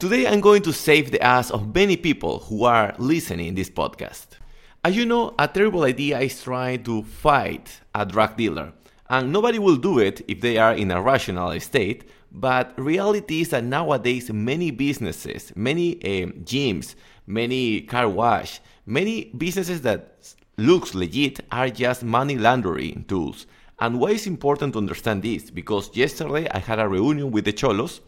Today I'm going to save the ass of many people who are listening this podcast. As you know, a terrible idea is trying to fight a drug dealer, and nobody will do it if they are in a rational state. But reality is that nowadays many businesses, many uh, gyms, many car wash, many businesses that looks legit are just money laundering tools. And why is important to understand this? Because yesterday I had a reunion with the cholos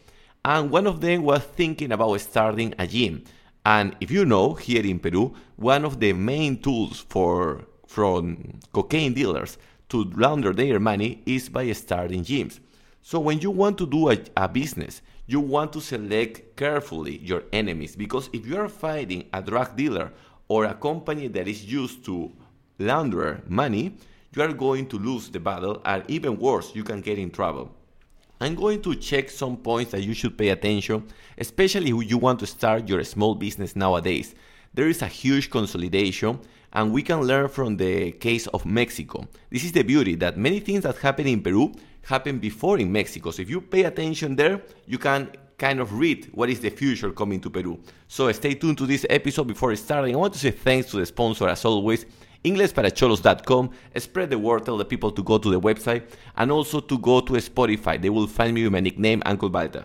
and one of them was thinking about starting a gym. And if you know, here in Peru, one of the main tools for from cocaine dealers to launder their money is by starting gyms. So when you want to do a, a business, you want to select carefully your enemies because if you are fighting a drug dealer or a company that is used to launder money, you are going to lose the battle and even worse, you can get in trouble. I'm going to check some points that you should pay attention, especially if you want to start your small business nowadays. There is a huge consolidation, and we can learn from the case of Mexico. This is the beauty that many things that happen in Peru happen before in Mexico. So if you pay attention there, you can kind of read what is the future coming to Peru. So stay tuned to this episode before starting. I want to say thanks to the sponsor as always, InglesParaCholos.com. Spread the word, tell the people to go to the website and also to go to Spotify. They will find me with my nickname, Uncle Balta.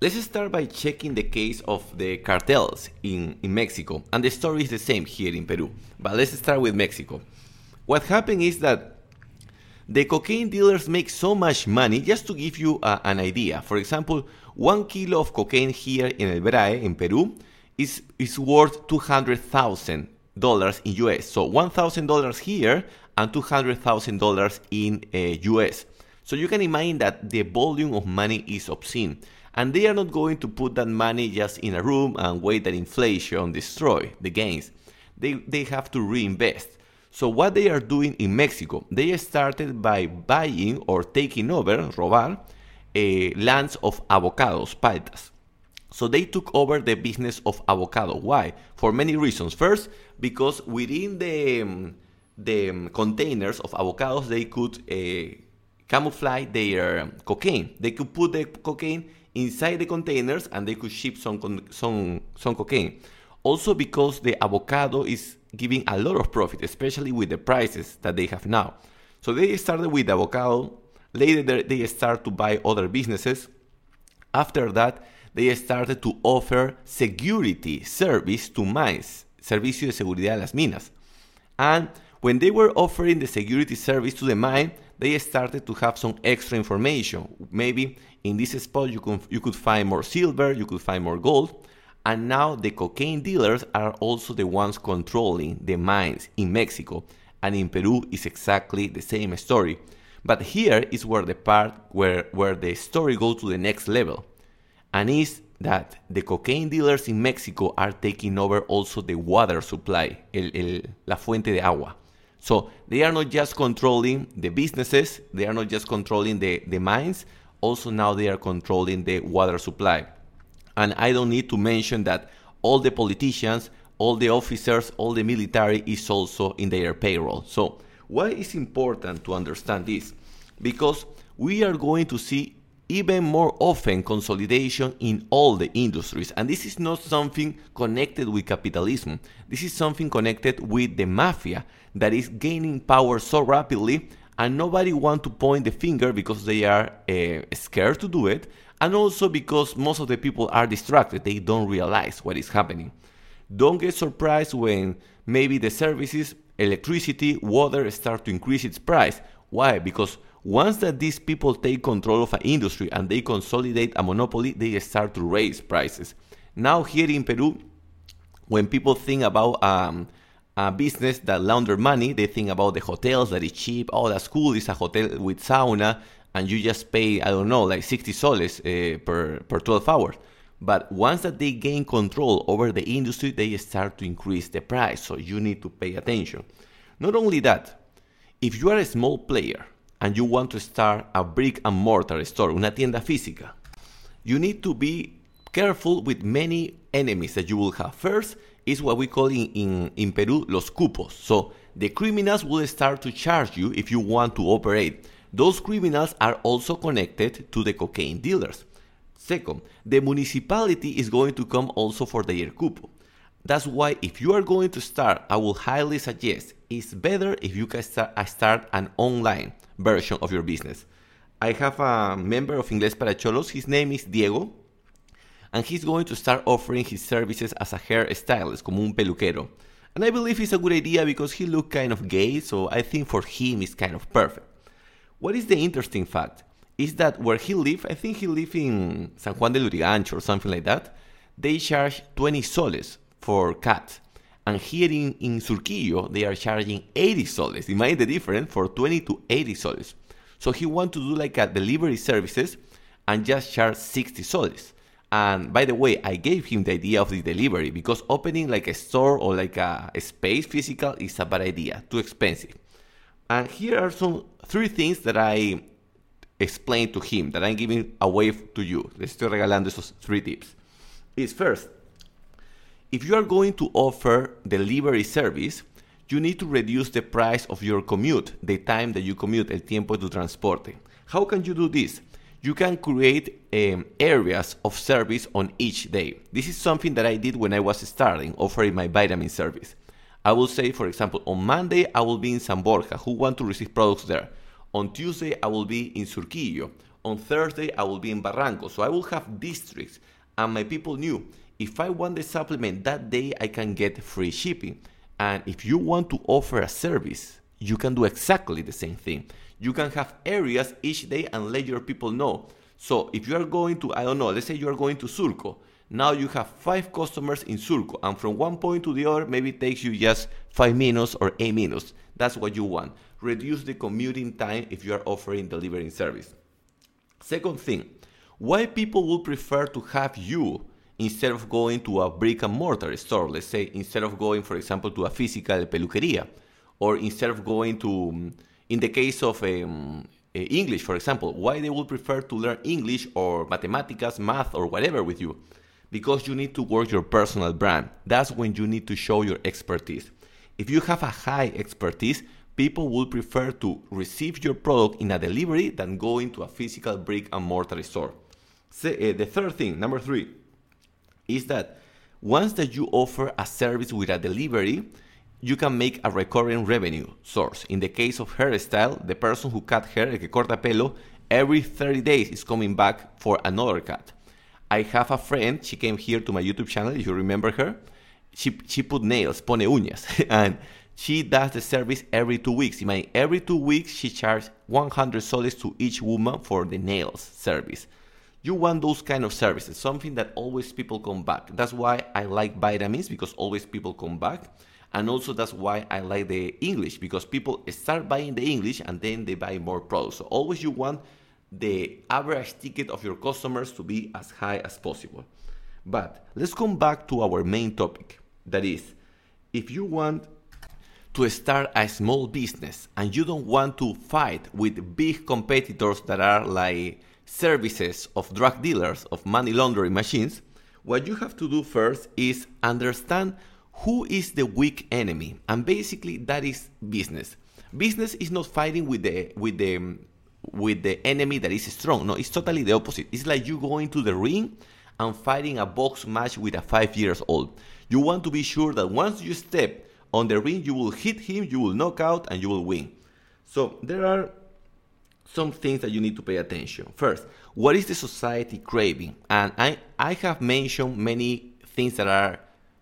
Let's start by checking the case of the cartels in, in Mexico. And the story is the same here in Peru. But let's start with Mexico. What happened is that the cocaine dealers make so much money, just to give you a, an idea. For example, one kilo of cocaine here in El VRAE, in Peru, is, is worth 200,000 dollars in US. So one thousand dollars here and two hundred thousand dollars in uh, US. So you can imagine that the volume of money is obscene, and they are not going to put that money just in a room and wait that inflation destroy the gains. They they have to reinvest. So what they are doing in Mexico, they started by buying or taking over, robar, uh, lands of avocados, paltas. So they took over the business of avocado. Why? For many reasons. First, because within the um, the um, containers of avocados, they could uh, camouflage their um, cocaine. They could put the cocaine inside the containers, and they could ship some some some cocaine. Also, because the avocado is giving a lot of profit, especially with the prices that they have now. So they started with avocado. Later, they start to buy other businesses. After that, they started to offer security service to mines, servicio de seguridad a las minas. And when they were offering the security service to the mine, they started to have some extra information. Maybe in this spot you could, you could find more silver, you could find more gold. And now the cocaine dealers are also the ones controlling the mines in Mexico. And in Peru is exactly the same story. But here is where the part where, where the story goes to the next level and is that the cocaine dealers in Mexico are taking over also the water supply, el, el, la fuente de agua. So they are not just controlling the businesses, they are not just controlling the, the mines, also now they are controlling the water supply. And I don't need to mention that all the politicians, all the officers, all the military is also in their payroll. So why is important to understand this? Because we are going to see even more often consolidation in all the industries. And this is not something connected with capitalism. This is something connected with the mafia that is gaining power so rapidly and nobody want to point the finger because they are uh, scared to do it and also because most of the people are distracted. They don't realize what is happening. Don't get surprised when maybe the services, electricity, water start to increase its price. Why? Because once that these people take control of an industry and they consolidate a monopoly, they start to raise prices. Now, here in Peru, when people think about um, a business that launder money, they think about the hotels that is cheap. Oh, that's cool. It's a hotel with sauna, and you just pay, I don't know, like 60 soles uh, per, per 12 hours. But once that they gain control over the industry, they start to increase the price. So you need to pay attention. Not only that, if you are a small player and you want to start a brick and mortar store, una tienda física, you need to be careful with many enemies that you will have. First is what we call in, in, in Peru los cupos. So the criminals will start to charge you if you want to operate. Those criminals are also connected to the cocaine dealers. Second, the municipality is going to come also for their cupo. That's why if you are going to start, I will highly suggest it's better if you can start, start an online version of your business. I have a member of Inglés para Cholos, his name is Diego, and he's going to start offering his services as a hairstylist, como un peluquero. And I believe it's a good idea because he looks kind of gay, so I think for him it's kind of perfect. What is the interesting fact? Is that where he lives, I think he lives in San Juan de Lurigancho or something like that, they charge 20 soles for cat. And here in, in Surquillo, they are charging 80 soles. Imagine the difference for 20 to 80 soles. So he want to do like a delivery services and just charge 60 soles. And by the way, I gave him the idea of the delivery because opening like a store or like a, a space physical is a bad idea, too expensive. And here are some three things that I explained to him that I'm giving away to you. Les estoy regalando esos three tips. Is first, if you are going to offer delivery service, you need to reduce the price of your commute, the time that you commute, el tiempo de transporte. How can you do this? You can create um, areas of service on each day. This is something that I did when I was starting, offering my vitamin service. I will say, for example, on Monday I will be in San Borja, who want to receive products there. On Tuesday I will be in Surquillo. On Thursday I will be in Barranco. So I will have districts, and my people knew if I want the supplement that day, I can get free shipping. And if you want to offer a service, you can do exactly the same thing. You can have areas each day and let your people know. So if you are going to, I don't know, let's say you are going to Surco. Now you have five customers in Surco, and from one point to the other, maybe it takes you just five minutes or eight minutes. That's what you want. Reduce the commuting time if you are offering delivering service. Second thing, why people would prefer to have you instead of going to a brick and mortar store, let's say, instead of going, for example, to a physical peluqueria, or instead of going to, in the case of um, English, for example, why they would prefer to learn English or mathematics, math, or whatever with you? Because you need to work your personal brand. That's when you need to show your expertise. If you have a high expertise, people will prefer to receive your product in a delivery than going to a physical brick and mortar store. Uh, the third thing, number three, is that once that you offer a service with a delivery, you can make a recurring revenue source. In the case of hairstyle, the person who cut hair, el que corta pelo, every 30 days is coming back for another cut. I have a friend, she came here to my YouTube channel, if you remember her. She, she put nails, pone uñas, and she does the service every two weeks. I mean, every two weeks she charges 100 soles to each woman for the nails service you want those kind of services, something that always people come back. That's why I like vitamins because always people come back. And also that's why I like the English because people start buying the English and then they buy more products. So always you want the average ticket of your customers to be as high as possible. But let's come back to our main topic. That is, if you want to start a small business and you don't want to fight with big competitors that are like services of drug dealers, of money laundering machines, what you have to do first is understand who is the weak enemy. And basically that is business. Business is not fighting with the with the with the enemy that is strong. No, it's totally the opposite. It's like you going to the ring and fighting a box match with a 5 years old. You want to be sure that once you step on the ring you will hit him, you will knock out and you will win. So there are some things that you need to pay attention. First, what is the society craving? And I, I have mentioned many things that are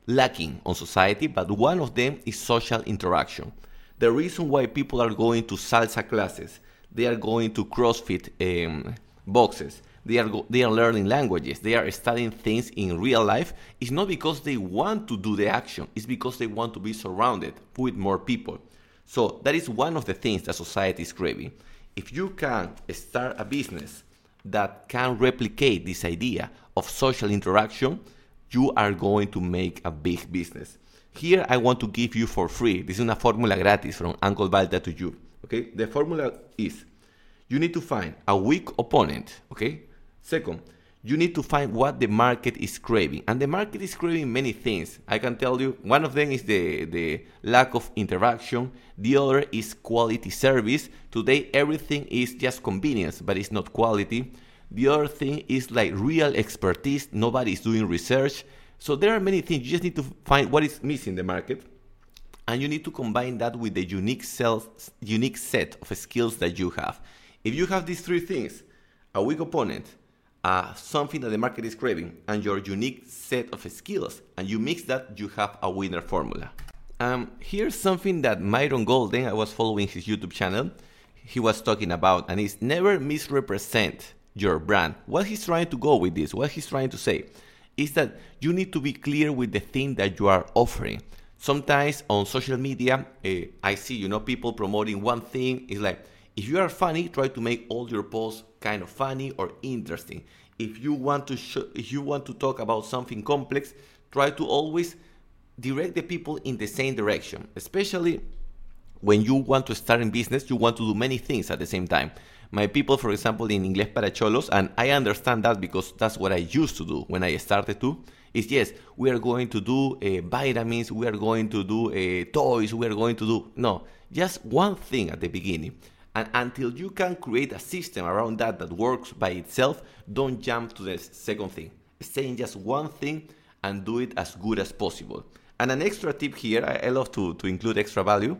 lacking on society, but one of them is social interaction. The reason why people are going to salsa classes, they are going to CrossFit um, boxes, they are, go- they are learning languages, they are studying things in real life, is not because they want to do the action, it's because they want to be surrounded with more people. So that is one of the things that society is craving if you can start a business that can replicate this idea of social interaction, you are going to make a big business. Here I want to give you for free. This is a fórmula gratis from Uncle Balta to you. Okay? The formula is you need to find a weak opponent. Okay? Second, you need to find what the market is craving. And the market is craving many things. I can tell you one of them is the, the lack of interaction, the other is quality service. Today, everything is just convenience, but it's not quality. The other thing is like real expertise. Nobody's doing research. So there are many things. You just need to find what is missing the market. And you need to combine that with the unique, self, unique set of skills that you have. If you have these three things, a weak opponent, uh, something that the market is craving, and your unique set of skills, and you mix that, you have a winner formula. Um, here's something that Myron Golden, I was following his YouTube channel, he was talking about, and it's never misrepresent your brand. What he's trying to go with this, what he's trying to say, is that you need to be clear with the thing that you are offering. Sometimes on social media, uh, I see you know people promoting one thing. It's like if you are funny, try to make all your posts kind of funny or interesting. If you want to show, if you want to talk about something complex, try to always direct the people in the same direction, especially when you want to start in business, you want to do many things at the same time. My people, for example, in Inglés para Cholos, and I understand that because that's what I used to do when I started to, is yes, we are going to do uh, vitamins, we are going to do uh, toys, we are going to do, no, just one thing at the beginning. And until you can create a system around that that works by itself, don't jump to the second thing. Stay in just one thing and do it as good as possible. And an extra tip here, I, love to, to include extra value,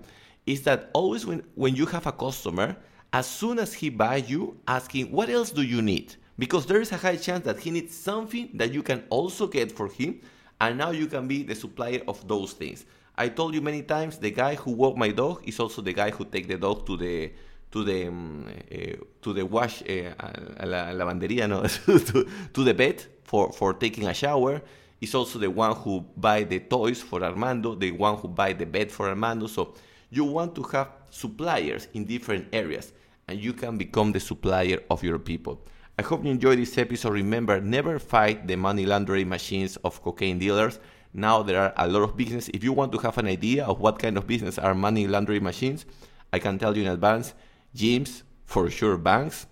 is that always when, when you have a customer, as soon as he buys you, asking, what else do you need? Because there is a high chance that he needs something that you can also get for him, and now you can be the supplier of those things. I told you many times, the guy who walk my dog is also the guy who take the dog to the to the uh, to the wash uh, la lavanderia no to, to the bed for for taking a shower is also the one who buy the toys for Armando the one who buy the bed for Armando so you want to have suppliers in different areas, and you can become the supplier of your people. I hope you enjoyed this episode. Remember, never fight the money laundering machines of cocaine dealers. Now there are a lot of business. If you want to have an idea of what kind of business are money laundering machines, I can tell you in advance. Gyms, for sure, banks.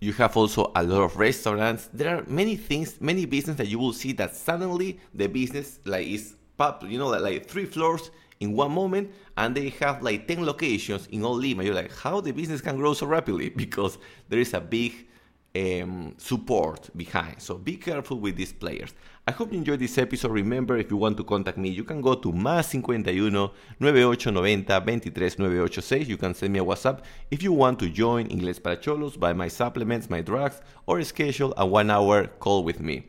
You have also a lot of restaurants. There are many things, many business that you will see that suddenly the business like is pop, you know, like, like three floors in one moment and they have like 10 locations in all Lima. You're like, how the business can grow so rapidly? Because there is a big um, support behind. So be careful with these players. I hope you enjoyed this episode. Remember, if you want to contact me, you can go to más 51 9890 23 986. You can send me a WhatsApp if you want to join Inglés para Cholos, buy my supplements, my drugs, or schedule a one hour call with me.